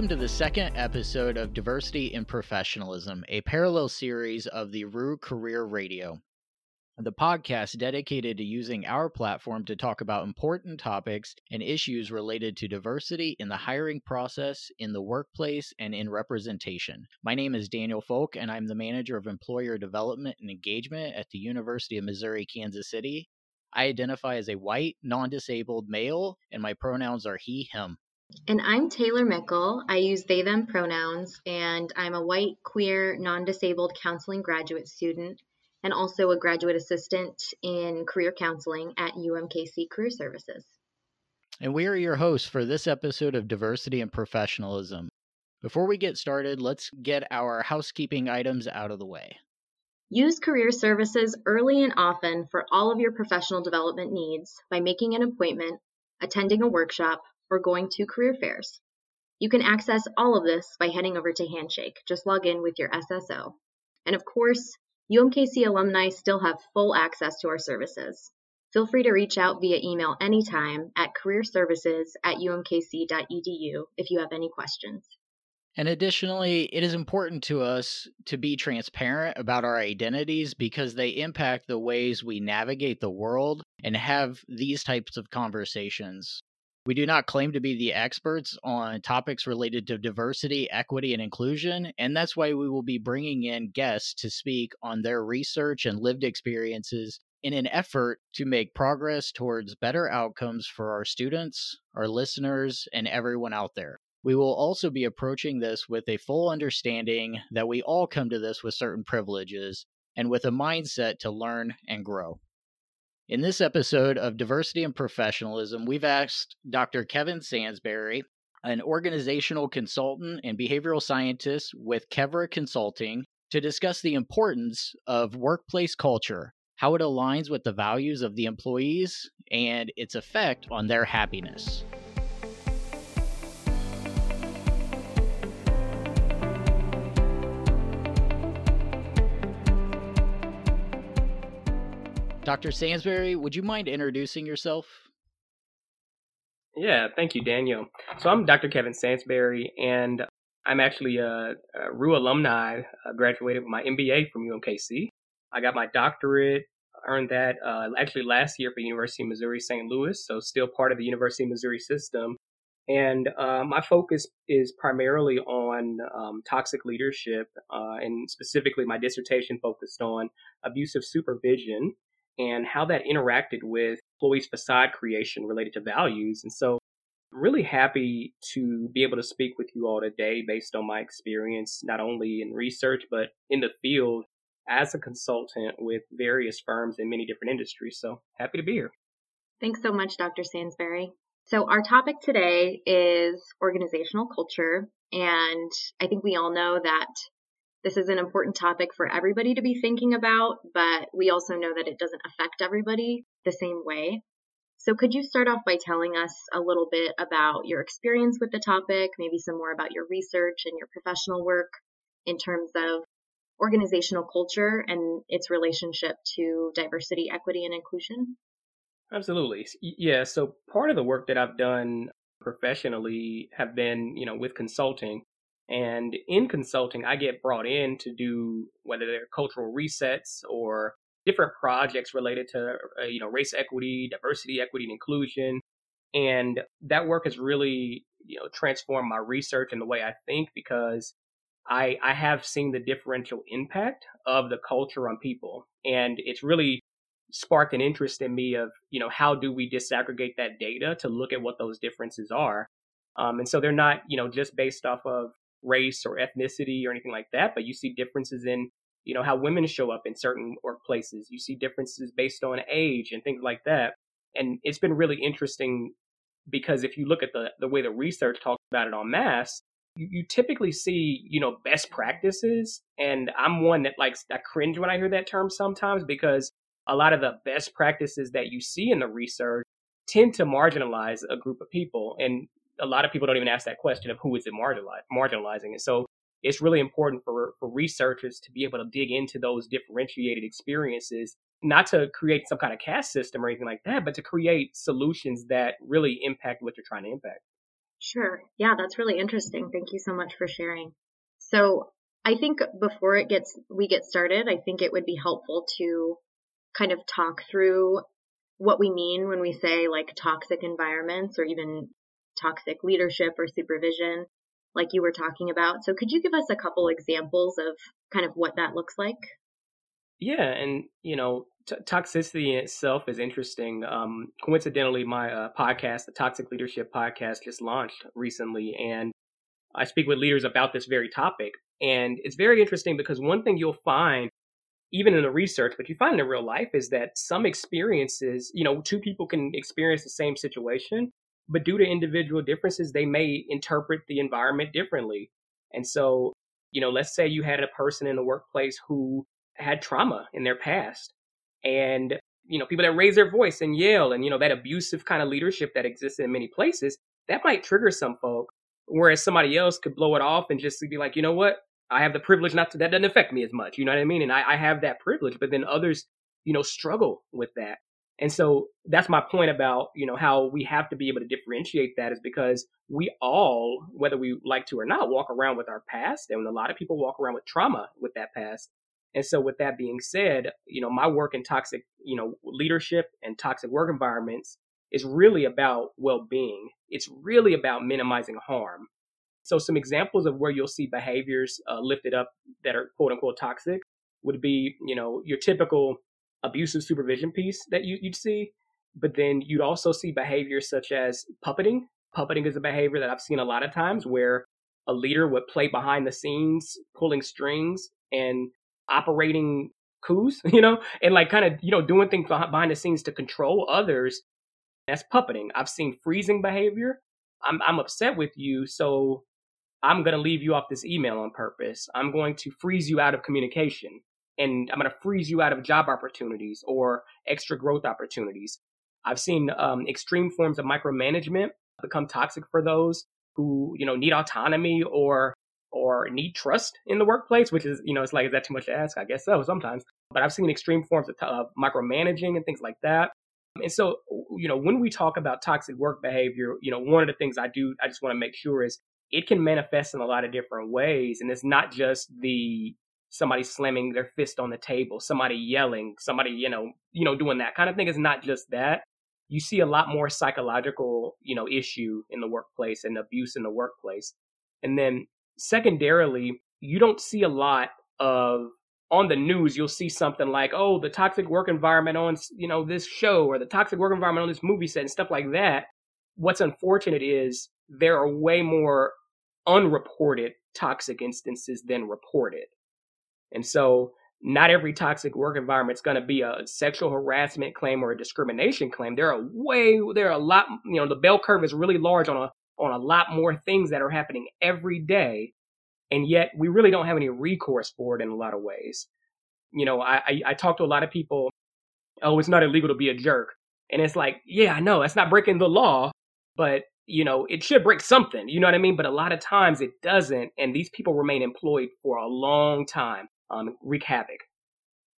Welcome to the second episode of Diversity and Professionalism, a parallel series of the Roo Career Radio. The podcast dedicated to using our platform to talk about important topics and issues related to diversity in the hiring process, in the workplace, and in representation. My name is Daniel Folk, and I'm the manager of employer development and engagement at the University of Missouri Kansas City. I identify as a white, non disabled male, and my pronouns are he, him. And I'm Taylor Mickle. I use they, them pronouns, and I'm a white, queer, non disabled counseling graduate student and also a graduate assistant in career counseling at UMKC Career Services. And we are your hosts for this episode of Diversity and Professionalism. Before we get started, let's get our housekeeping items out of the way. Use career services early and often for all of your professional development needs by making an appointment, attending a workshop, or going to career fairs. You can access all of this by heading over to Handshake. Just log in with your SSO. And of course, UMKC alumni still have full access to our services. Feel free to reach out via email anytime at careerservices at umkc.edu if you have any questions. And additionally, it is important to us to be transparent about our identities because they impact the ways we navigate the world and have these types of conversations. We do not claim to be the experts on topics related to diversity, equity, and inclusion, and that's why we will be bringing in guests to speak on their research and lived experiences in an effort to make progress towards better outcomes for our students, our listeners, and everyone out there. We will also be approaching this with a full understanding that we all come to this with certain privileges and with a mindset to learn and grow. In this episode of Diversity and Professionalism, we've asked Dr. Kevin Sansberry, an organizational consultant and behavioral scientist with Kevra Consulting, to discuss the importance of workplace culture, how it aligns with the values of the employees, and its effect on their happiness. Dr. Sansberry, would you mind introducing yourself? Yeah, thank you, Daniel. So I'm Dr. Kevin Sansberry, and I'm actually a, a Roo alumni. I graduated with my MBA from UMKC. I got my doctorate, earned that uh, actually last year for University of Missouri St. Louis, so still part of the University of Missouri system. And uh, my focus is primarily on um, toxic leadership, uh, and specifically my dissertation focused on abusive supervision and how that interacted with employees' facade creation related to values. And so I'm really happy to be able to speak with you all today based on my experience, not only in research, but in the field as a consultant with various firms in many different industries. So happy to be here. Thanks so much, Dr. Sansberry. So, our topic today is organizational culture. And I think we all know that this is an important topic for everybody to be thinking about, but we also know that it doesn't affect everybody the same way. So, could you start off by telling us a little bit about your experience with the topic, maybe some more about your research and your professional work in terms of organizational culture and its relationship to diversity, equity, and inclusion? Absolutely. Yeah. So, part of the work that I've done professionally have been, you know, with consulting and in consulting, I get brought in to do whether they're cultural resets or different projects related to uh, you know race equity, diversity, equity, and inclusion. And that work has really you know transformed my research and the way I think because I I have seen the differential impact of the culture on people, and it's really sparked an interest in me of you know how do we disaggregate that data to look at what those differences are um, and so they're not you know just based off of race or ethnicity or anything like that, but you see differences in, you know, how women show up in certain workplaces. You see differences based on age and things like that. And it's been really interesting because if you look at the, the way the research talks about it on mass, you, you typically see, you know, best practices. And I'm one that likes, I cringe when I hear that term sometimes because a lot of the best practices that you see in the research tend to marginalize a group of people. And a lot of people don't even ask that question of who is it marginalizing. And so it's really important for, for researchers to be able to dig into those differentiated experiences, not to create some kind of caste system or anything like that, but to create solutions that really impact what you're trying to impact. Sure. Yeah, that's really interesting. Thank you so much for sharing. So, I think before it gets we get started, I think it would be helpful to kind of talk through what we mean when we say like toxic environments or even toxic leadership or supervision like you were talking about. So could you give us a couple examples of kind of what that looks like? Yeah, and you know, t- toxicity in itself is interesting. Um, coincidentally, my uh, podcast, the Toxic Leadership Podcast, just launched recently, and I speak with leaders about this very topic. And it's very interesting because one thing you'll find, even in the research, but you find in real life, is that some experiences, you know, two people can experience the same situation, but due to individual differences, they may interpret the environment differently. And so, you know, let's say you had a person in the workplace who had trauma in their past and you know people that raise their voice and yell and you know that abusive kind of leadership that exists in many places that might trigger some folk whereas somebody else could blow it off and just be like you know what? I have the privilege not to that doesn't affect me as much you know what i mean? And i, I have that privilege but then others you know struggle with that and so that's my point about you know how we have to be able to differentiate that is because we all whether we like to or not walk around with our past and a lot of people walk around with trauma with that past and so with that being said, you know, my work in toxic, you know, leadership and toxic work environments is really about well-being. It's really about minimizing harm. So some examples of where you'll see behaviors uh, lifted up that are quote unquote toxic would be, you know, your typical abusive supervision piece that you, you'd see, but then you'd also see behaviors such as puppeting. Puppeting is a behavior that I've seen a lot of times where a leader would play behind the scenes, pulling strings and operating coups, you know, and like kind of, you know, doing things behind the scenes to control others. That's puppeting. I've seen freezing behavior. I'm, I'm upset with you, so I'm going to leave you off this email on purpose. I'm going to freeze you out of communication and I'm going to freeze you out of job opportunities or extra growth opportunities. I've seen um, extreme forms of micromanagement become toxic for those who, you know, need autonomy or or need trust in the workplace, which is, you know, it's like, is that too much to ask? I guess so sometimes. But I've seen extreme forms of, of micromanaging and things like that. And so, you know, when we talk about toxic work behavior, you know, one of the things I do, I just want to make sure is it can manifest in a lot of different ways. And it's not just the somebody slamming their fist on the table, somebody yelling, somebody, you know, you know, doing that kind of thing. It's not just that. You see a lot more psychological, you know, issue in the workplace and abuse in the workplace. And then secondarily, you don't see a lot of on the news you'll see something like oh the toxic work environment on you know this show or the toxic work environment on this movie set and stuff like that what's unfortunate is there are way more unreported toxic instances than reported and so not every toxic work environment is going to be a sexual harassment claim or a discrimination claim there are way there are a lot you know the bell curve is really large on a on a lot more things that are happening every day. And yet we really don't have any recourse for it in a lot of ways. You know, I, I, I talk to a lot of people, oh, it's not illegal to be a jerk. And it's like, yeah, I know, that's not breaking the law, but you know, it should break something. You know what I mean? But a lot of times it doesn't, and these people remain employed for a long time, um, wreak havoc.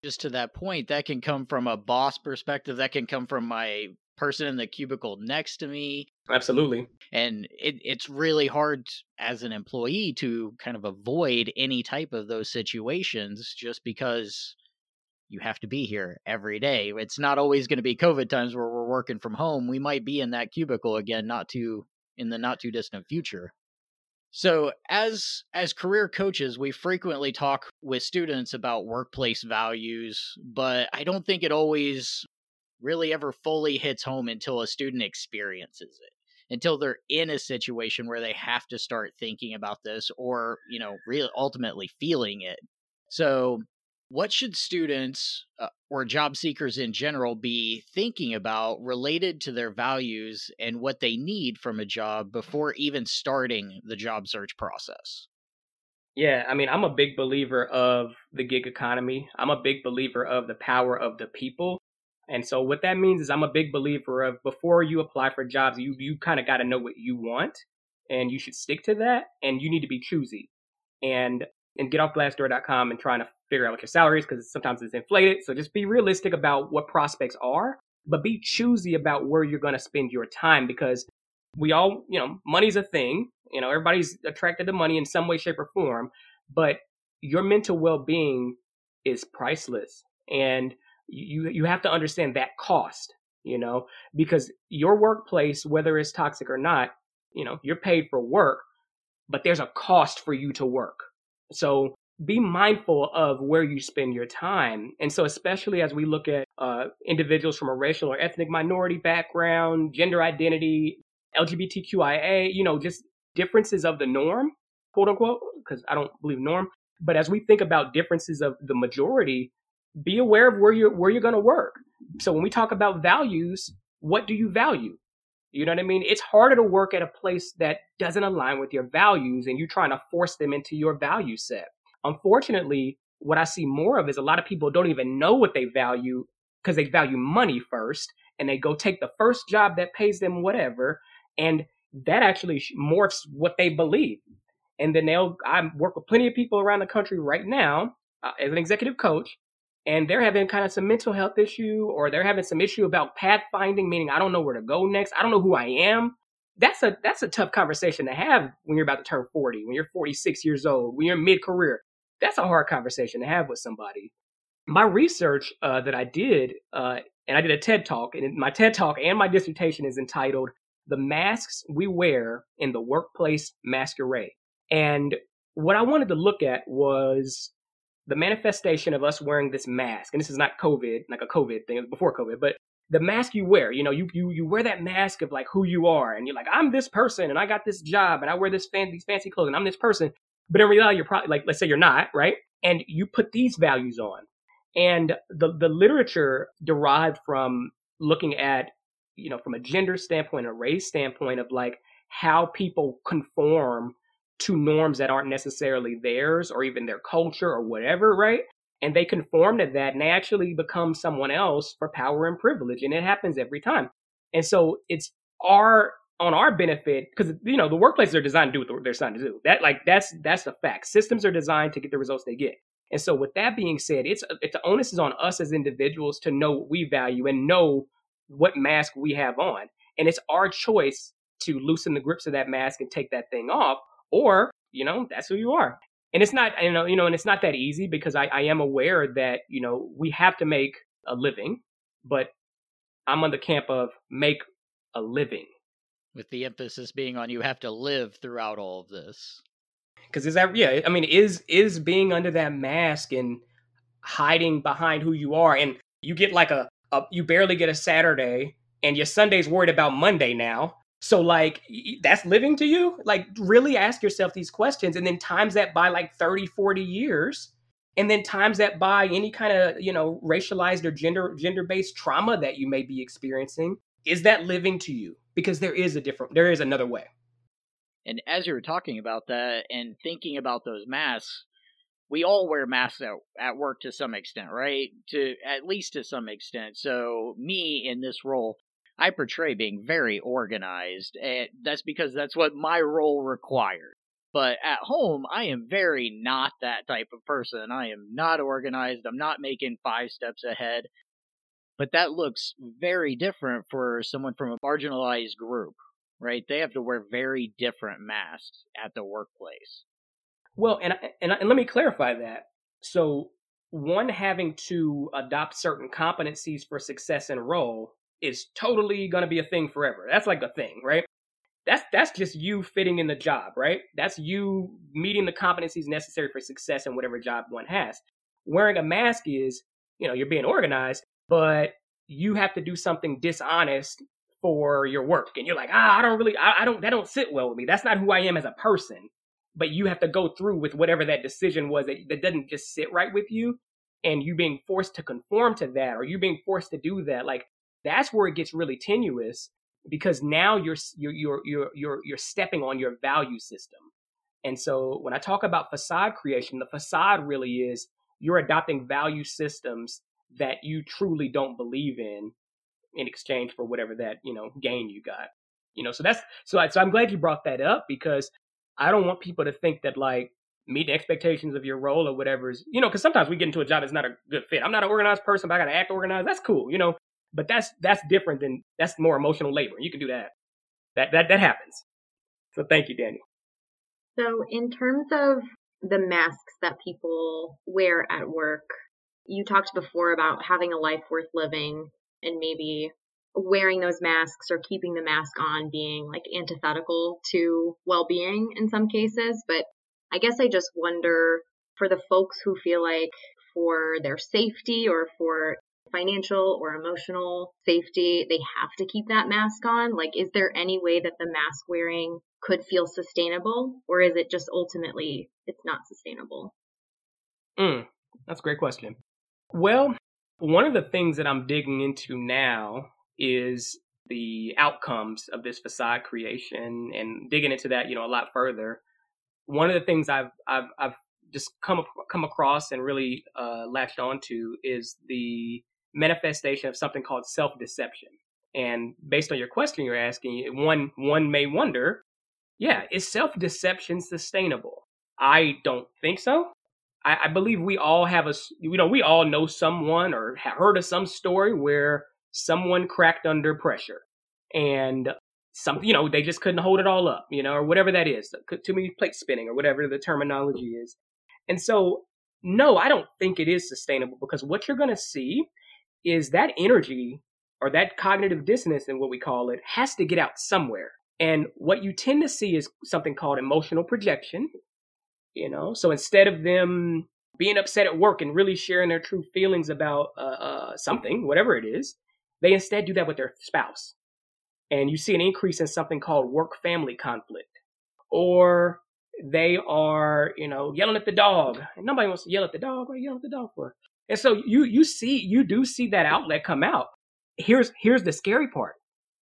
Just to that point, that can come from a boss perspective. That can come from my person in the cubicle next to me. Absolutely. And it, it's really hard as an employee to kind of avoid any type of those situations just because you have to be here every day. It's not always going to be COVID times where we're working from home. We might be in that cubicle again, not too in the not too distant future. So, as as career coaches, we frequently talk with students about workplace values, but I don't think it always really ever fully hits home until a student experiences it until they're in a situation where they have to start thinking about this or you know really ultimately feeling it. So what should students uh, or job seekers in general be thinking about related to their values and what they need from a job before even starting the job search process yeah, I mean, I'm a big believer of the gig economy. I'm a big believer of the power of the people. And so what that means is I'm a big believer of before you apply for jobs, you you kind of got to know what you want and you should stick to that and you need to be choosy. And and get off glassdoor.com and trying to figure out what your salary is because sometimes it's inflated. So just be realistic about what prospects are, but be choosy about where you're going to spend your time because we all, you know, money's a thing. You know, everybody's attracted to money in some way, shape, or form, but your mental well-being is priceless, and you you have to understand that cost. You know, because your workplace, whether it's toxic or not, you know, you're paid for work, but there's a cost for you to work. So be mindful of where you spend your time. And so, especially as we look at uh, individuals from a racial or ethnic minority background, gender identity, LGBTQIA, you know, just differences of the norm, quote unquote, because I don't believe norm. But as we think about differences of the majority, be aware of where you're where you're going to work. So when we talk about values, what do you value? You know what I mean? It's harder to work at a place that doesn't align with your values and you're trying to force them into your value set. Unfortunately, what I see more of is a lot of people don't even know what they value because they value money first and they go take the first job that pays them whatever and that actually morphs what they believe. And then they'll, I work with plenty of people around the country right now uh, as an executive coach, and they're having kind of some mental health issue or they're having some issue about pathfinding, meaning I don't know where to go next. I don't know who I am. That's a that's a tough conversation to have when you're about to turn 40, when you're 46 years old, when you're mid career. That's a hard conversation to have with somebody. My research uh, that I did, uh, and I did a TED talk, and my TED talk and my dissertation is entitled "The Masks We Wear in the Workplace Masquerade." And what I wanted to look at was the manifestation of us wearing this mask, and this is not COVID, like a COVID thing, it was before COVID, but the mask you wear, you know, you you you wear that mask of like who you are, and you're like, I'm this person, and I got this job, and I wear this fan these fancy clothes, and I'm this person. But in reality, you're probably like, let's say you're not, right? And you put these values on, and the the literature derived from looking at, you know, from a gender standpoint, a race standpoint of like how people conform to norms that aren't necessarily theirs or even their culture or whatever, right? And they conform to that and they actually become someone else for power and privilege. And it happens every time. And so it's our on our benefit because you know the workplaces are designed to do what they're designed to do. That like that's that's the fact. Systems are designed to get the results they get. And so with that being said, it's it's the onus is on us as individuals to know what we value and know what mask we have on. And it's our choice to loosen the grips of that mask and take that thing off or you know that's who you are and it's not you know you know and it's not that easy because I, I am aware that you know we have to make a living but i'm on the camp of make a living with the emphasis being on you have to live throughout all of this because is that yeah i mean is is being under that mask and hiding behind who you are and you get like a, a you barely get a saturday and your sunday's worried about monday now so like that's living to you? Like really ask yourself these questions and then times that by like 30, 40 years and then times that by any kind of, you know, racialized or gender gender-based trauma that you may be experiencing. Is that living to you? Because there is a different there is another way. And as you were talking about that and thinking about those masks, we all wear masks at, at work to some extent, right? To at least to some extent. So me in this role, I portray being very organized, and that's because that's what my role requires. But at home, I am very not that type of person. I am not organized. I'm not making five steps ahead. But that looks very different for someone from a marginalized group, right? They have to wear very different masks at the workplace. Well, and and, and let me clarify that. So, one having to adopt certain competencies for success in a role is totally going to be a thing forever. That's like a thing, right? That's that's just you fitting in the job, right? That's you meeting the competencies necessary for success in whatever job one has. Wearing a mask is, you know, you're being organized, but you have to do something dishonest for your work, and you're like, ah, I don't really, I, I don't, that don't sit well with me. That's not who I am as a person. But you have to go through with whatever that decision was that, that doesn't just sit right with you, and you being forced to conform to that, or you being forced to do that. Like that's where it gets really tenuous because now you're you're you're you're you're, you're stepping on your value system. And so when I talk about facade creation, the facade really is you're adopting value systems that you truly don't believe in in exchange for whatever that, you know, gain you got. You know, so that's so I, so I'm glad you brought that up because I don't want people to think that like meet the expectations of your role or whatever is, you know, because sometimes we get into a job that's not a good fit. I'm not an organized person, but I got to act organized. That's cool, you know. But that's that's different than that's more emotional labor. You can do that. that that that happens. So thank you, Daniel. So in terms of the masks that people wear at work, you talked before about having a life worth living and maybe wearing those masks or keeping the mask on being like antithetical to well-being in some cases, but I guess I just wonder for the folks who feel like for their safety or for financial or emotional safety, they have to keep that mask on? Like, is there any way that the mask wearing could feel sustainable, or is it just ultimately it's not sustainable? Mm, that's a great question. Well, one of the things that I'm digging into now is the outcomes of this facade creation and digging into that, you know, a lot further. One of the things I've I've I've just come come across and really uh, latched onto is the manifestation of something called self deception. And based on your question you're asking, one one may wonder, yeah, is self deception sustainable? I don't think so. I, I, believe we all have a, you know, we all know someone or heard of some story where someone cracked under pressure and some, you know, they just couldn't hold it all up, you know, or whatever that is, too many plates spinning or whatever the terminology is. And so, no, I don't think it is sustainable because what you're going to see is that energy or that cognitive dissonance and what we call it has to get out somewhere. And what you tend to see is something called emotional projection. You know, so instead of them being upset at work and really sharing their true feelings about uh, uh, something, whatever it is, they instead do that with their spouse. And you see an increase in something called work family conflict. Or they are, you know, yelling at the dog. And nobody wants to yell at the dog. You yelling at the dog for? And so you you see you do see that outlet come out. Here's here's the scary part.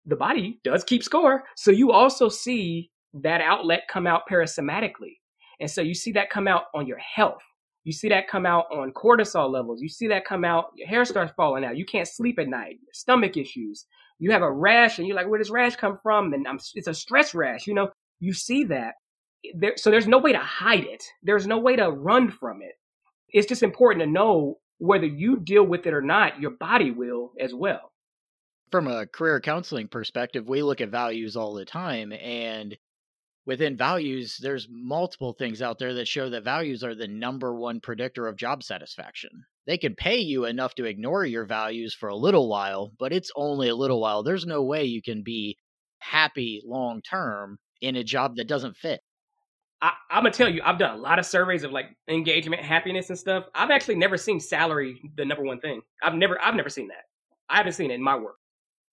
The body does keep score, so you also see that outlet come out parasympathetically. And so you see that come out on your health. You see that come out on cortisol levels. You see that come out, your hair starts falling out. You can't sleep at night, stomach issues. You have a rash and you're like, where does rash come from? And I'm, it's a stress rash. You know, you see that. There, so there's no way to hide it. There's no way to run from it. It's just important to know whether you deal with it or not, your body will as well. From a career counseling perspective, we look at values all the time. And within values, there's multiple things out there that show that values are the number one predictor of job satisfaction. They can pay you enough to ignore your values for a little while, but it's only a little while. There's no way you can be happy long term in a job that doesn't fit. I, am gonna tell you, I've done a lot of surveys of like engagement, happiness, and stuff. I've actually never seen salary the number one thing. I've never, I've never seen that. I haven't seen it in my work.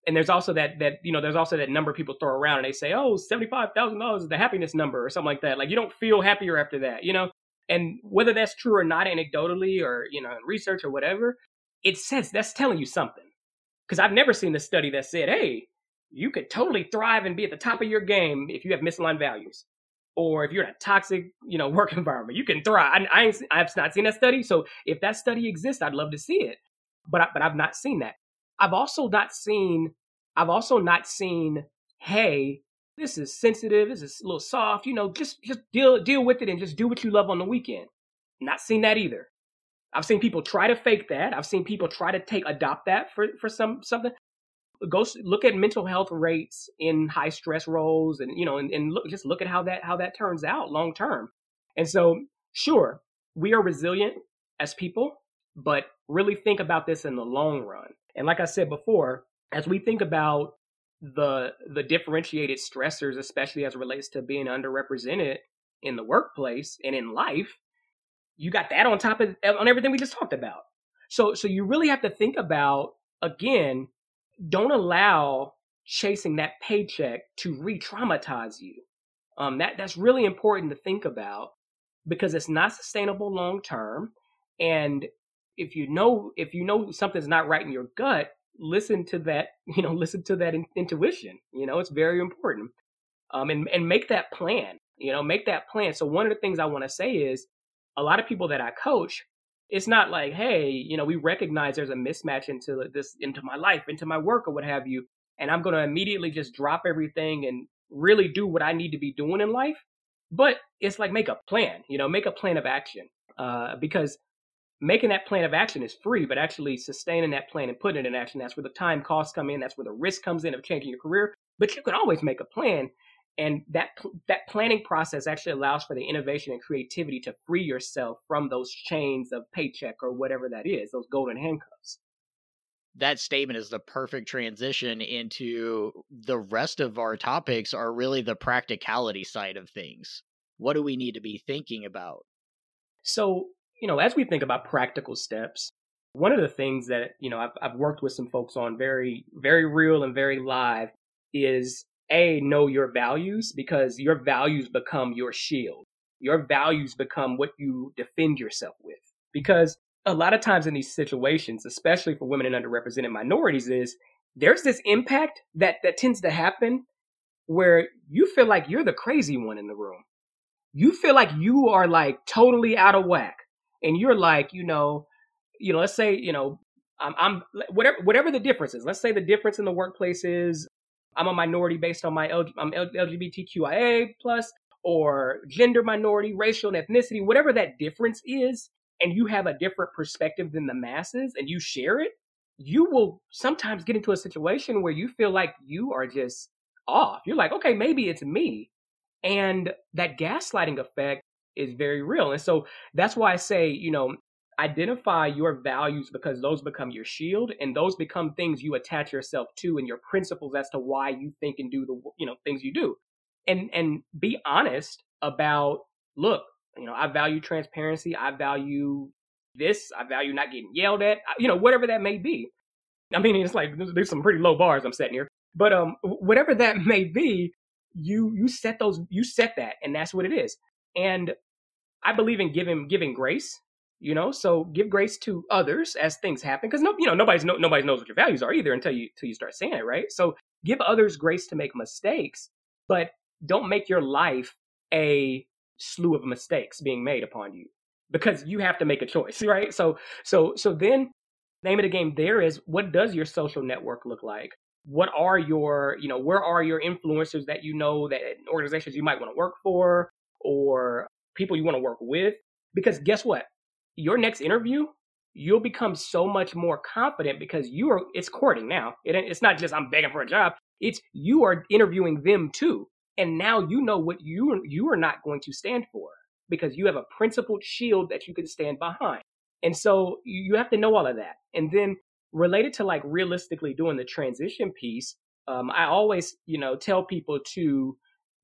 And there's also that that you know, there's also that number people throw around and they say, oh, seventy five thousand dollars is the happiness number or something like that. Like you don't feel happier after that, you know. And whether that's true or not, anecdotally or you know, in research or whatever, it says that's telling you something. Because I've never seen a study that said, hey, you could totally thrive and be at the top of your game if you have misaligned values or if you're in a toxic, you know, work environment, you can thrive. I, I I've not seen that study, so if that study exists, I'd love to see it. But I, but I've not seen that. I've also not seen. I've also not seen. Hey, this is sensitive. This is a little soft. You know, just just deal deal with it and just do what you love on the weekend. Not seen that either. I've seen people try to fake that. I've seen people try to take adopt that for for some something go look at mental health rates in high stress roles and you know and, and look just look at how that how that turns out long term and so sure we are resilient as people but really think about this in the long run and like i said before as we think about the the differentiated stressors especially as it relates to being underrepresented in the workplace and in life you got that on top of on everything we just talked about so so you really have to think about again don't allow chasing that paycheck to re-traumatize you. Um, that that's really important to think about because it's not sustainable long term. And if you know if you know something's not right in your gut, listen to that. You know, listen to that in, intuition. You know, it's very important. Um, and and make that plan. You know, make that plan. So one of the things I want to say is, a lot of people that I coach it's not like, hey, you know, we recognize there's a mismatch into this, into my life, into my work, or what have you, and I'm going to immediately just drop everything and really do what I need to be doing in life. But it's like make a plan, you know, make a plan of action, uh, because making that plan of action is free, but actually sustaining that plan and putting it in action, that's where the time costs come in. That's where the risk comes in of changing your career. But you can always make a plan. And that, that planning process actually allows for the innovation and creativity to free yourself from those chains of paycheck or whatever that is, those golden handcuffs. That statement is the perfect transition into the rest of our topics are really the practicality side of things. What do we need to be thinking about? So, you know, as we think about practical steps, one of the things that, you know, I've, I've worked with some folks on very, very real and very live is a know your values because your values become your shield. Your values become what you defend yourself with. Because a lot of times in these situations, especially for women and underrepresented minorities, is there's this impact that that tends to happen where you feel like you're the crazy one in the room. You feel like you are like totally out of whack, and you're like, you know, you know, let's say, you know, I'm, I'm whatever whatever the difference is. Let's say the difference in the workplace is I'm a minority based on my L- I'm LGBTQIA plus or gender minority, racial and ethnicity, whatever that difference is, and you have a different perspective than the masses and you share it, you will sometimes get into a situation where you feel like you are just off. You're like, okay, maybe it's me. And that gaslighting effect is very real. And so that's why I say, you know, identify your values because those become your shield and those become things you attach yourself to and your principles as to why you think and do the you know things you do. And and be honest about look you know i value transparency. I value this. I value not getting yelled at you know whatever that may be. I mean it's like there's some pretty low bars i'm setting here. But um whatever that may be you you set those you set that and that's what it is. And i believe in giving giving grace you know so give grace to others as things happen because no you know nobody's no, nobody knows what your values are either until you until you start saying it right? So give others grace to make mistakes but don't make your life a slew of mistakes being made upon you because you have to make a choice right? So so so then name of the game there is what does your social network look like? What are your you know where are your influencers that you know that organizations you might want to work for or people you want to work with because guess what your next interview, you'll become so much more confident because you are it's courting now. It, it's not just I'm begging for a job. It's you are interviewing them too. And now you know what you you are not going to stand for because you have a principled shield that you can stand behind. And so you have to know all of that. And then related to like realistically doing the transition piece, um, I always, you know, tell people to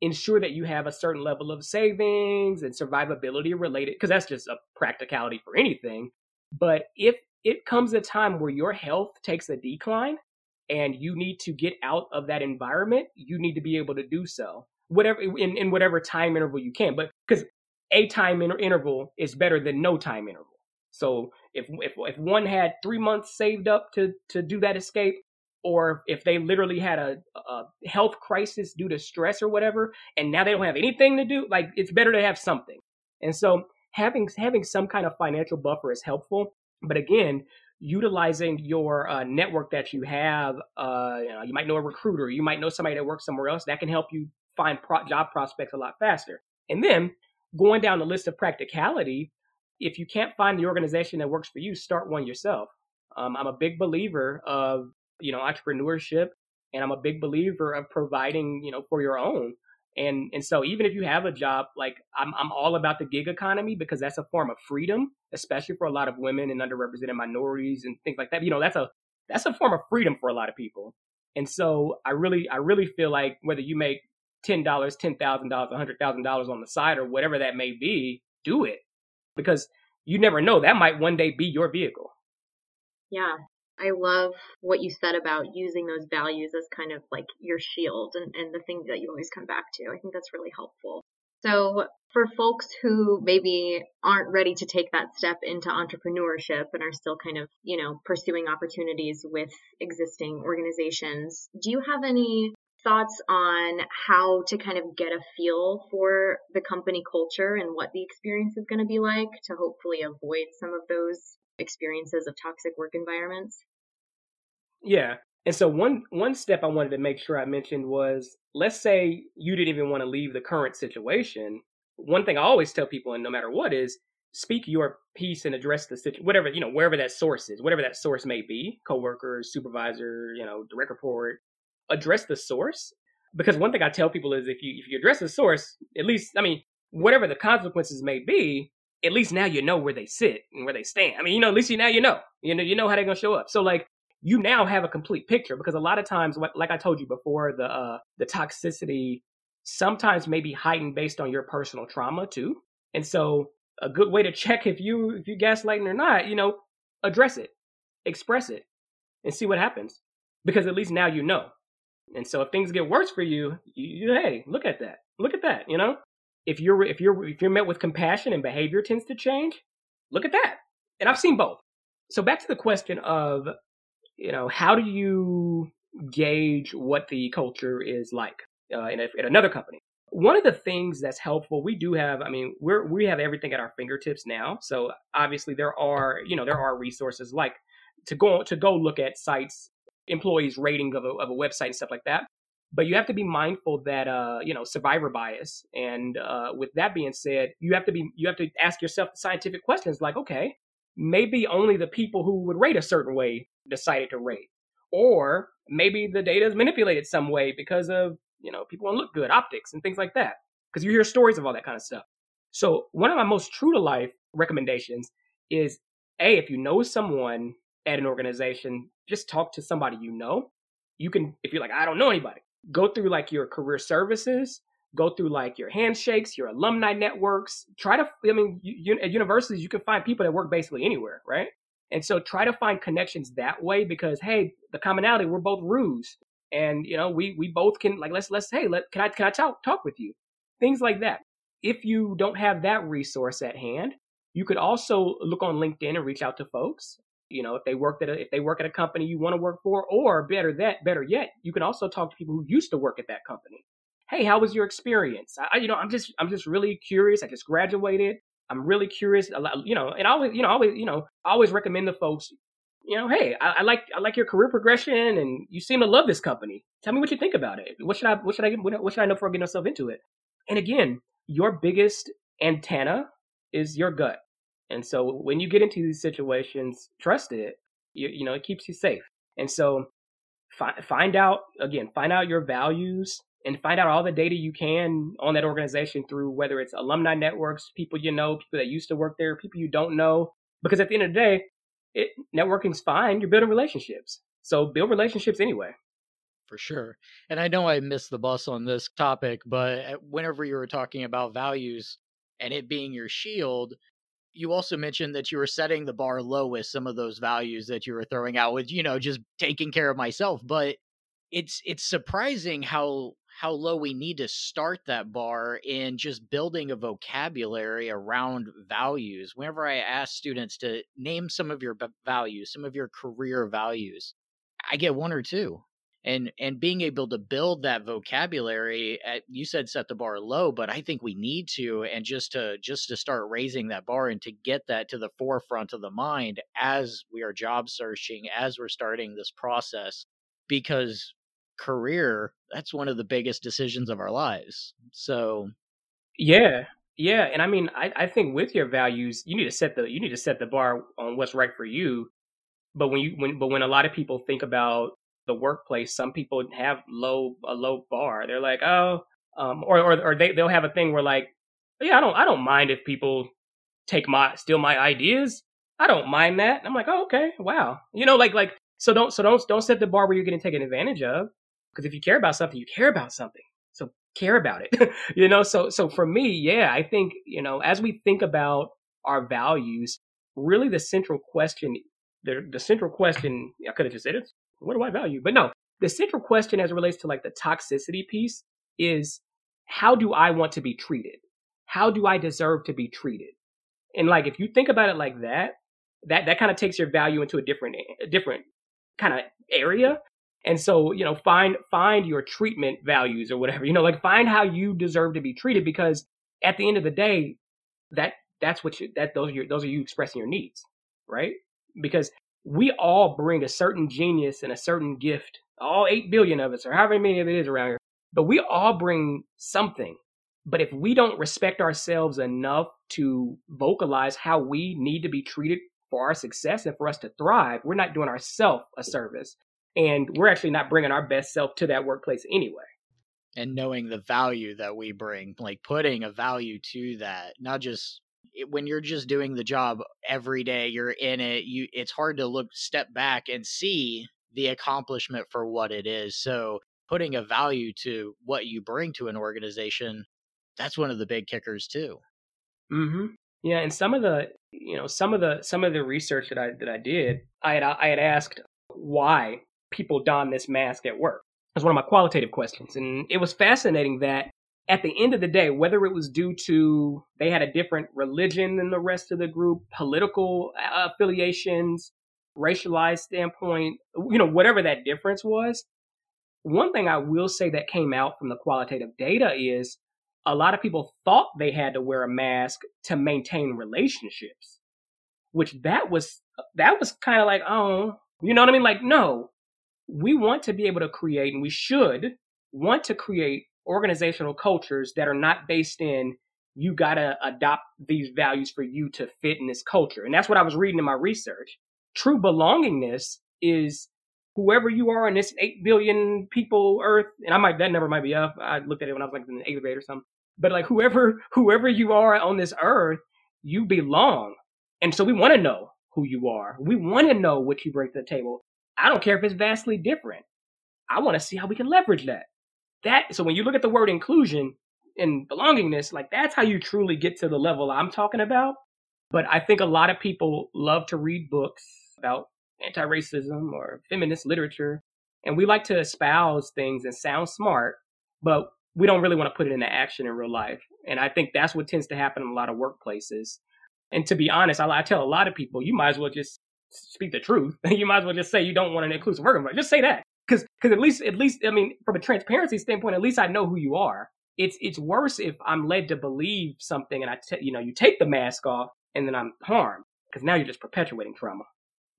ensure that you have a certain level of savings and survivability related because that's just a practicality for anything. But if it comes a time where your health takes a decline and you need to get out of that environment you need to be able to do so. Whatever in, in whatever time interval you can but because a time inter- interval is better than no time interval. So if, if if one had three months saved up to to do that escape or if they literally had a, a, health crisis due to stress or whatever, and now they don't have anything to do, like it's better to have something. And so having having some kind of financial buffer is helpful. But again, utilizing your uh, network that you have, uh, you, know, you might know a recruiter, you might know somebody that works somewhere else that can help you find pro- job prospects a lot faster. And then going down the list of practicality, if you can't find the organization that works for you, start one yourself. Um, I'm a big believer of you know entrepreneurship and i'm a big believer of providing you know for your own. And and so even if you have a job like i'm i'm all about the gig economy because that's a form of freedom especially for a lot of women and underrepresented minorities and things like that. You know that's a that's a form of freedom for a lot of people. And so i really i really feel like whether you make $10 $10000 a $100000 on the side or whatever that may be do it. Because you never know that might one day be your vehicle. Yeah I love what you said about using those values as kind of like your shield and, and the thing that you always come back to. I think that's really helpful. So, for folks who maybe aren't ready to take that step into entrepreneurship and are still kind of, you know, pursuing opportunities with existing organizations, do you have any thoughts on how to kind of get a feel for the company culture and what the experience is going to be like to hopefully avoid some of those experiences of toxic work environments? Yeah. And so one one step I wanted to make sure I mentioned was let's say you didn't even want to leave the current situation. One thing I always tell people and no matter what is speak your piece and address the situation, whatever, you know, wherever that source is, whatever that source may be, coworker, supervisor, you know, direct report, address the source. Because one thing I tell people is if you if you address the source, at least I mean, whatever the consequences may be, at least now you know where they sit and where they stand. I mean, you know, at least you now you know. You know, you know how they're gonna show up. So like you now have a complete picture because a lot of times, like I told you before, the uh, the toxicity sometimes may be heightened based on your personal trauma too. And so a good way to check if you if you gaslighting or not, you know, address it, express it, and see what happens. Because at least now you know. And so if things get worse for you, you, you hey, look at that. Look at that, you know? If you're if you're if you're met with compassion and behavior tends to change, look at that. And I've seen both. So back to the question of, you know, how do you gauge what the culture is like uh, in, a, in another company? one of the things that's helpful we do have i mean we're we have everything at our fingertips now so obviously there are you know there are resources like to go to go look at sites employees rating of a, of a website and stuff like that but you have to be mindful that uh you know survivor bias and uh with that being said you have to be you have to ask yourself the scientific questions like okay maybe only the people who would rate a certain way decided to rate or maybe the data is manipulated some way because of you know, people to look good, optics and things like that. Because you hear stories of all that kind of stuff. So one of my most true to life recommendations is a if you know someone at an organization, just talk to somebody you know. You can if you're like I don't know anybody, go through like your career services, go through like your handshakes, your alumni networks. Try to I mean you, at universities you can find people that work basically anywhere, right? And so try to find connections that way because hey, the commonality we're both Roos and you know we we both can like let's let's hey let can I can I talk talk with you things like that. If you don't have that resource at hand, you could also look on LinkedIn and reach out to folks. You know, if they work at a, if they work at a company you want to work for, or better that better yet, you can also talk to people who used to work at that company. Hey, how was your experience? I, you know, I'm just I'm just really curious. I just graduated. I'm really curious. You know, and I always you know always you know I always recommend the folks you know, hey, I, I, like I like your career progression, and you seem to love this company. Tell me what you think about it. What should I what should I what should I know before getting myself into it? And again, your biggest antenna is your gut. And so when you get into these situations, trust it. You, you know, it keeps you safe. And so find find out again, find out your values and find out all the data you can on that organization through whether it's alumni networks, people you know, people that used to work there, people you don't know. Because at the end of the day, it, networking's fine. You're building relationships. So build relationships anyway. For sure. And I know I missed the bus on this topic, but uh, whenever you were talking about values and it being your shield, you also mentioned that you were setting the bar low with some of those values that you were throwing out with, you know, just taking care of myself. But it's it's surprising how how low we need to start that bar in just building a vocabulary around values. Whenever I ask students to name some of your values, some of your career values, I get one or two. And and being able to build that vocabulary, at, eh, you said set the bar low, but I think we need to, and just to just to start raising that bar and to get that to the forefront of the mind as we are job searching, as we're starting this process, because career, that's one of the biggest decisions of our lives. So, yeah, yeah, and I mean, I, I think with your values, you need to set the you need to set the bar on what's right for you. But when you when but when a lot of people think about the workplace, some people have low a low bar. They're like, oh, um, or or or they they'll have a thing where like, yeah, I don't I don't mind if people take my steal my ideas. I don't mind that. I'm like, oh, okay, wow. You know, like like so don't so don't don't set the bar where you're getting taken advantage of. Because if you care about something, you care about something. So care about it. you know, so so for me, yeah, I think, you know, as we think about our values, really the central question the the central question I could have just said it, what do I value? But no, the central question as it relates to like the toxicity piece is how do I want to be treated? How do I deserve to be treated? And like if you think about it like that, that that kind of takes your value into a different a different kind of area and so, you know, find find your treatment values or whatever. You know, like find how you deserve to be treated because at the end of the day, that that's what you that those are your, those are you expressing your needs, right? Because we all bring a certain genius and a certain gift, all 8 billion of us or however many of it is around here. But we all bring something But if we don't respect ourselves enough to vocalize how we need to be treated for our success and for us to thrive, we're not doing ourselves a service. And we're actually not bringing our best self to that workplace anyway. And knowing the value that we bring, like putting a value to that, not just when you're just doing the job every day, you're in it, you it's hard to look step back and see the accomplishment for what it is. So putting a value to what you bring to an organization, that's one of the big kickers too. Mhm. Yeah, and some of the, you know, some of the some of the research that I that I did, I had I had asked why people don this mask at work. That's one of my qualitative questions, and it was fascinating that at the end of the day, whether it was due to they had a different religion than the rest of the group, political uh, affiliations, racialized standpoint, you know, whatever that difference was, one thing I will say that came out from the qualitative data is a lot of people thought they had to wear a mask to maintain relationships, which that was that was kind of like, oh, you know what I mean? Like, no, we want to be able to create, and we should want to create organizational cultures that are not based in you got to adopt these values for you to fit in this culture. And that's what I was reading in my research. True belongingness is whoever you are in this 8 billion people earth and i might that number might be up. I looked at it when i was like in the eighth grade or something. But like whoever whoever you are on this earth you belong. And so we want to know who you are. We want to know what you bring to the table. I don't care if it's vastly different. I want to see how we can leverage that that so when you look at the word inclusion and belongingness like that's how you truly get to the level i'm talking about. But i think a lot of people love to read books about anti-racism or feminist literature and we like to espouse things and sound smart but we don't really want to put it into action in real life. And i think that's what tends to happen in a lot of workplaces. And to be honest i, I tell a lot of people you might as well just speak the truth. You might as well just say you don't want an inclusive work environment. Just say that because because at least at least i mean from a transparency standpoint at least i know who you are it's it's worse if i'm led to believe something and i t- you know you take the mask off and then i'm harmed because now you're just perpetuating trauma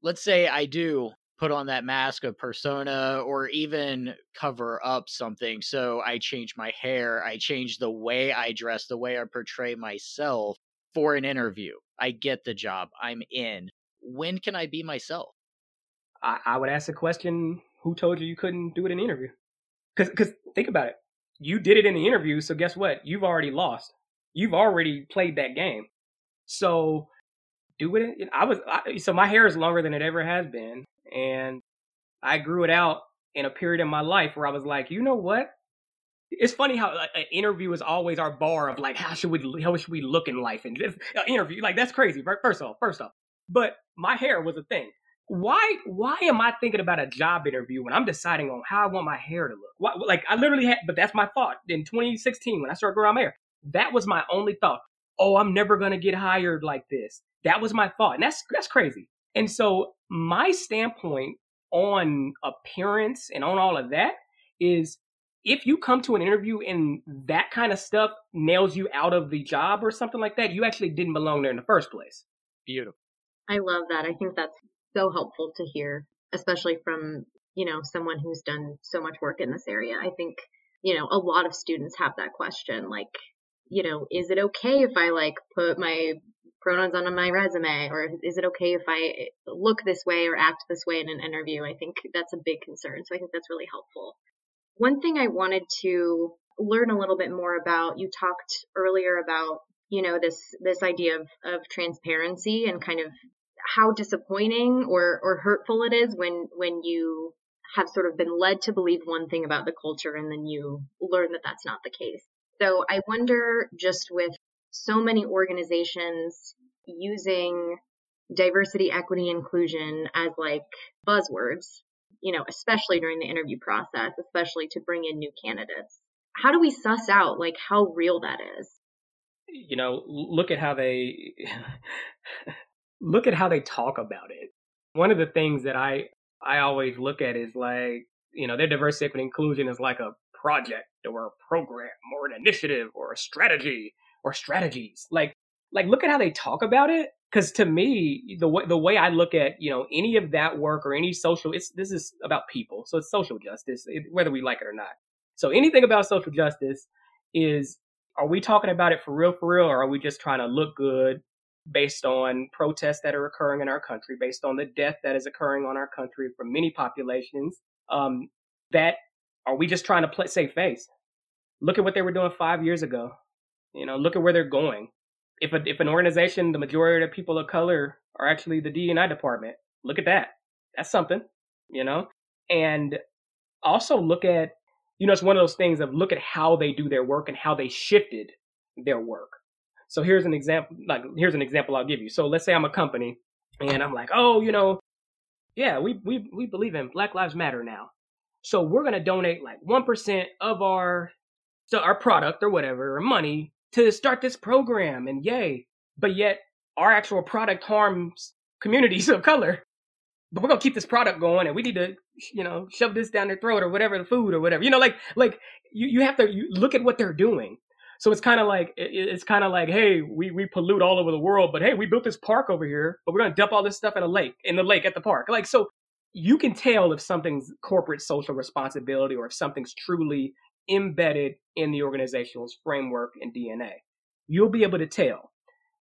let's say I do put on that mask of persona or even cover up something. So I change my hair, I change the way I dress, the way I portray myself for an interview. I get the job, I'm in. When can I be myself? I, I would ask the question who told you you couldn't do it in the interview? Because because think about it. You did it in the interview, so guess what? You've already lost. You've already played that game. So do it. I was I, so my hair is longer than it ever has been, and I grew it out in a period in my life where I was like, you know what? It's funny how like, an interview is always our bar of like, how should we how should we look in life and just uh, interview like that's crazy. First off, first off, but my hair was a thing. Why why am I thinking about a job interview when I'm deciding on how I want my hair to look? Why, like I literally had, but that's my thought in 2016 when I started growing my hair. That was my only thought. Oh, I'm never gonna get hired like this. That was my thought. And that's that's crazy. And so my standpoint on appearance and on all of that is if you come to an interview and that kind of stuff nails you out of the job or something like that, you actually didn't belong there in the first place. Beautiful. I love that. I think that's so helpful to hear, especially from, you know, someone who's done so much work in this area. I think, you know, a lot of students have that question like, you know, is it okay if I like put my pronouns on my resume or is it okay if I look this way or act this way in an interview? I think that's a big concern. So I think that's really helpful. One thing I wanted to learn a little bit more about, you talked earlier about, you know, this this idea of, of transparency and kind of how disappointing or, or hurtful it is when when you have sort of been led to believe one thing about the culture and then you learn that that's not the case. So I wonder just with so many organizations using diversity, equity, inclusion as like buzzwords, you know, especially during the interview process, especially to bring in new candidates. How do we suss out like how real that is? You know, look at how they look at how they talk about it. One of the things that I I always look at is like, you know, their diversity, equity, inclusion is like a project or a program or an initiative or a strategy or strategies. Like, like look at how they talk about it. Because to me, the way the way I look at you know any of that work or any social, it's this is about people, so it's social justice, it, whether we like it or not. So anything about social justice is are we talking about it for real, for real, or are we just trying to look good based on protests that are occurring in our country, based on the death that is occurring on our country from many populations? Um, that are we just trying to play save face? Look at what they were doing five years ago. You know, look at where they're going. If a, if an organization, the majority of people of color are actually the D&I department, look at that. That's something, you know. And also look at, you know, it's one of those things of look at how they do their work and how they shifted their work. So here's an example. Like here's an example I'll give you. So let's say I'm a company and I'm like, oh, you know, yeah, we we we believe in Black Lives Matter now. So we're gonna donate like one percent of our so our product or whatever or money to start this program and yay. But yet our actual product harms communities of color. But we're gonna keep this product going and we need to, you know, shove this down their throat or whatever, the food or whatever. You know, like like you, you have to you look at what they're doing. So it's kind of like it's kind of like, hey, we we pollute all over the world, but hey, we built this park over here, but we're gonna dump all this stuff in a lake, in the lake at the park. Like so, you can tell if something's corporate social responsibility or if something's truly embedded in the organization's framework and DNA. You'll be able to tell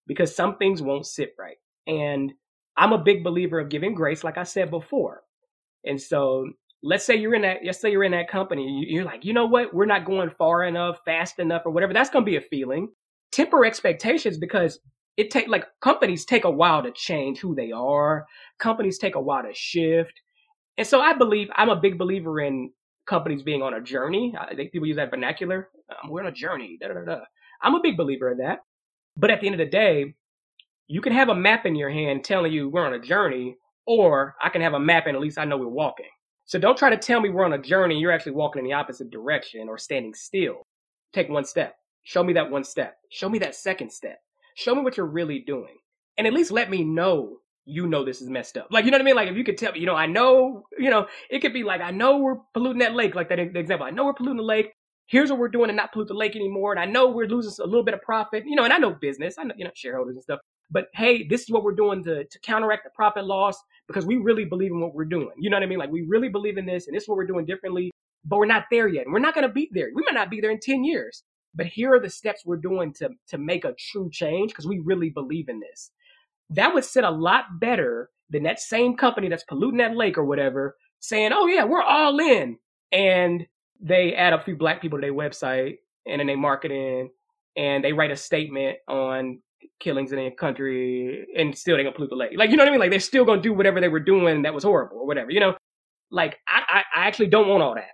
because some things won't sit right. And I'm a big believer of giving grace, like I said before. And so let's say you're in that, let's say you're in that company, you're like, you know what, we're not going far enough, fast enough, or whatever. That's going to be a feeling. Temper expectations because it take like companies take a while to change who they are. Companies take a while to shift. And so I believe I'm a big believer in companies being on a journey. I think people use that vernacular. Um, we're on a journey. Da, da, da, I'm a big believer in that. But at the end of the day, you can have a map in your hand telling you we're on a journey, or I can have a map and at least I know we're walking. So don't try to tell me we're on a journey. You're actually walking in the opposite direction or standing still. Take one step. Show me that one step. Show me that second step. Show me what you're really doing. And at least let me know you know this is messed up. Like, you know what I mean? Like, if you could tell me, you know, I know, you know, it could be like, I know we're polluting that lake, like that example. I know we're polluting the lake. Here's what we're doing to not pollute the lake anymore. And I know we're losing a little bit of profit, you know, and I know business, I know, you know, shareholders and stuff. But hey, this is what we're doing to, to counteract the profit loss because we really believe in what we're doing. You know what I mean? Like, we really believe in this and this is what we're doing differently, but we're not there yet. And we're not going to be there. We might not be there in 10 years. But here are the steps we're doing to, to make a true change because we really believe in this. That would sit a lot better than that same company that's polluting that lake or whatever saying, oh yeah, we're all in. And they add a few black people to their website and then they marketing and they write a statement on killings in a country and still they gonna pollute the lake. Like, you know what I mean? Like they're still gonna do whatever they were doing that was horrible or whatever, you know? Like I, I, I actually don't want all that.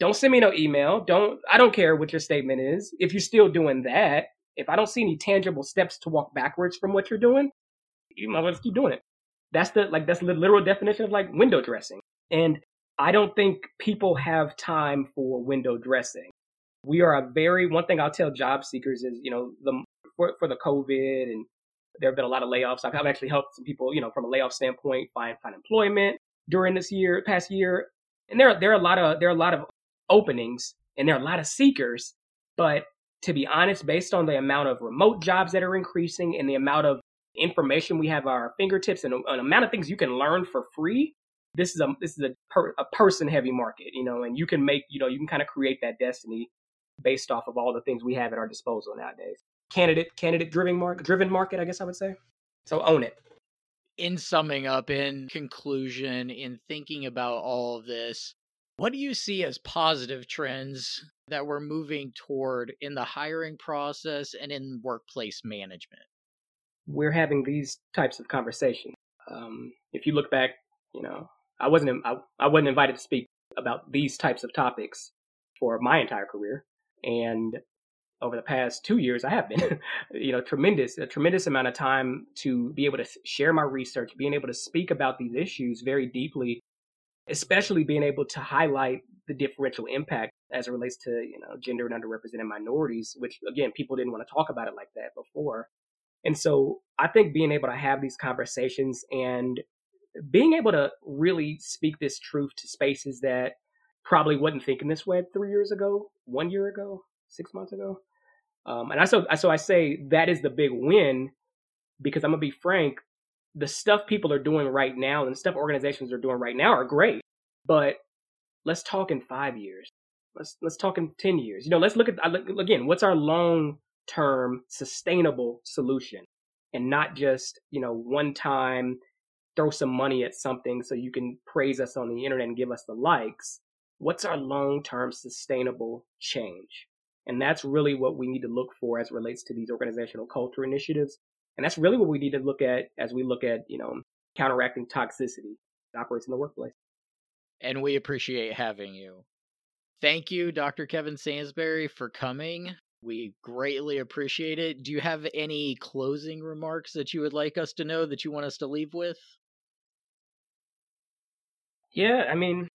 Don't send me no email. Don't I don't care what your statement is. If you're still doing that, if I don't see any tangible steps to walk backwards from what you're doing, you might as well keep doing it. That's the like that's the literal definition of like window dressing. And I don't think people have time for window dressing. We are a very one thing I'll tell job seekers is you know the for, for the COVID and there have been a lot of layoffs. I've actually helped some people you know from a layoff standpoint find find employment during this year past year. And there there are a lot of there are a lot of openings and there are a lot of seekers, but to be honest, based on the amount of remote jobs that are increasing and the amount of information we have at our fingertips and an amount of things you can learn for free this is a this is a, per, a person heavy market you know and you can make you know you can kind of create that destiny based off of all the things we have at our disposal nowadays candidate candidate driven market driven market i guess i would say. So own it. In summing up in conclusion in thinking about all of this what do you see as positive trends that we're moving toward in the hiring process and in workplace management? We're having these types of conversations. Um, if you look back, you know, I wasn't I, I wasn't invited to speak about these types of topics for my entire career, and over the past two years, I have been, you know, tremendous a tremendous amount of time to be able to share my research, being able to speak about these issues very deeply, especially being able to highlight the differential impact as it relates to you know gender and underrepresented minorities, which again people didn't want to talk about it like that before. And so I think being able to have these conversations and being able to really speak this truth to spaces that probably wasn't thinking this way three years ago, one year ago, six months ago. Um, and I so so I say that is the big win because I'm gonna be frank, the stuff people are doing right now and stuff organizations are doing right now are great, but let's talk in five years. let's let's talk in 10 years. You know, let's look at again, what's our long-term sustainable solution and not just, you know, one time throw some money at something so you can praise us on the internet and give us the likes. What's our long-term sustainable change? And that's really what we need to look for as relates to these organizational culture initiatives. And that's really what we need to look at as we look at, you know, counteracting toxicity that operates in the workplace. And we appreciate having you. Thank you, Dr. Kevin Sansberry, for coming. We greatly appreciate it. Do you have any closing remarks that you would like us to know that you want us to leave with? Yeah, I mean,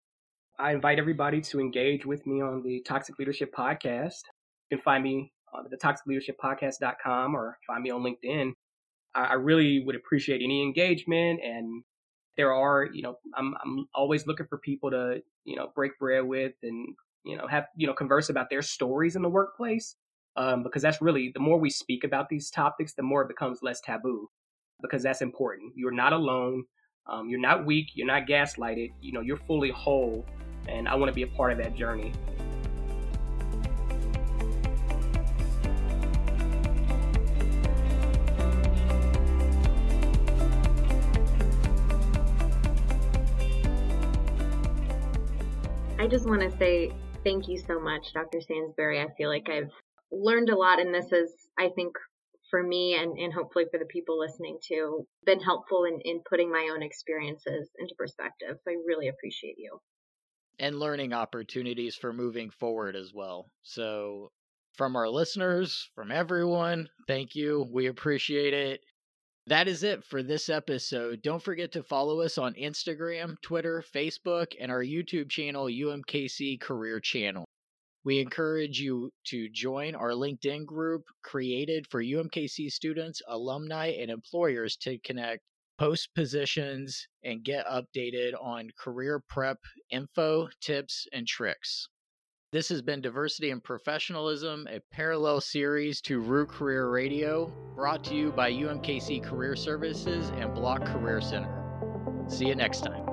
I invite everybody to engage with me on the Toxic Leadership Podcast. You can find me on the toxicleadershippodcast.com or find me on LinkedIn. I really would appreciate any engagement and there are, you know, I'm I'm always looking for people to, you know, break bread with and, you know, have, you know, converse about their stories in the workplace. Um, because that's really the more we speak about these topics, the more it becomes less taboo. Because that's important. You're not alone. Um, you're not weak. You're not gaslighted. You know, you're fully whole. And I want to be a part of that journey. I just want to say thank you so much, Dr. Sansberry. I feel like I've learned a lot, and this is, I think, for me and, and hopefully for the people listening too, been helpful in, in putting my own experiences into perspective. So I really appreciate you. And learning opportunities for moving forward as well. So, from our listeners, from everyone, thank you. We appreciate it. That is it for this episode. Don't forget to follow us on Instagram, Twitter, Facebook, and our YouTube channel, UMKC Career Channel. We encourage you to join our LinkedIn group created for UMKC students, alumni, and employers to connect post positions and get updated on career prep info, tips, and tricks. This has been Diversity and Professionalism, a parallel series to Roo Career Radio, brought to you by UMKC Career Services and Bloch Career Center. See you next time.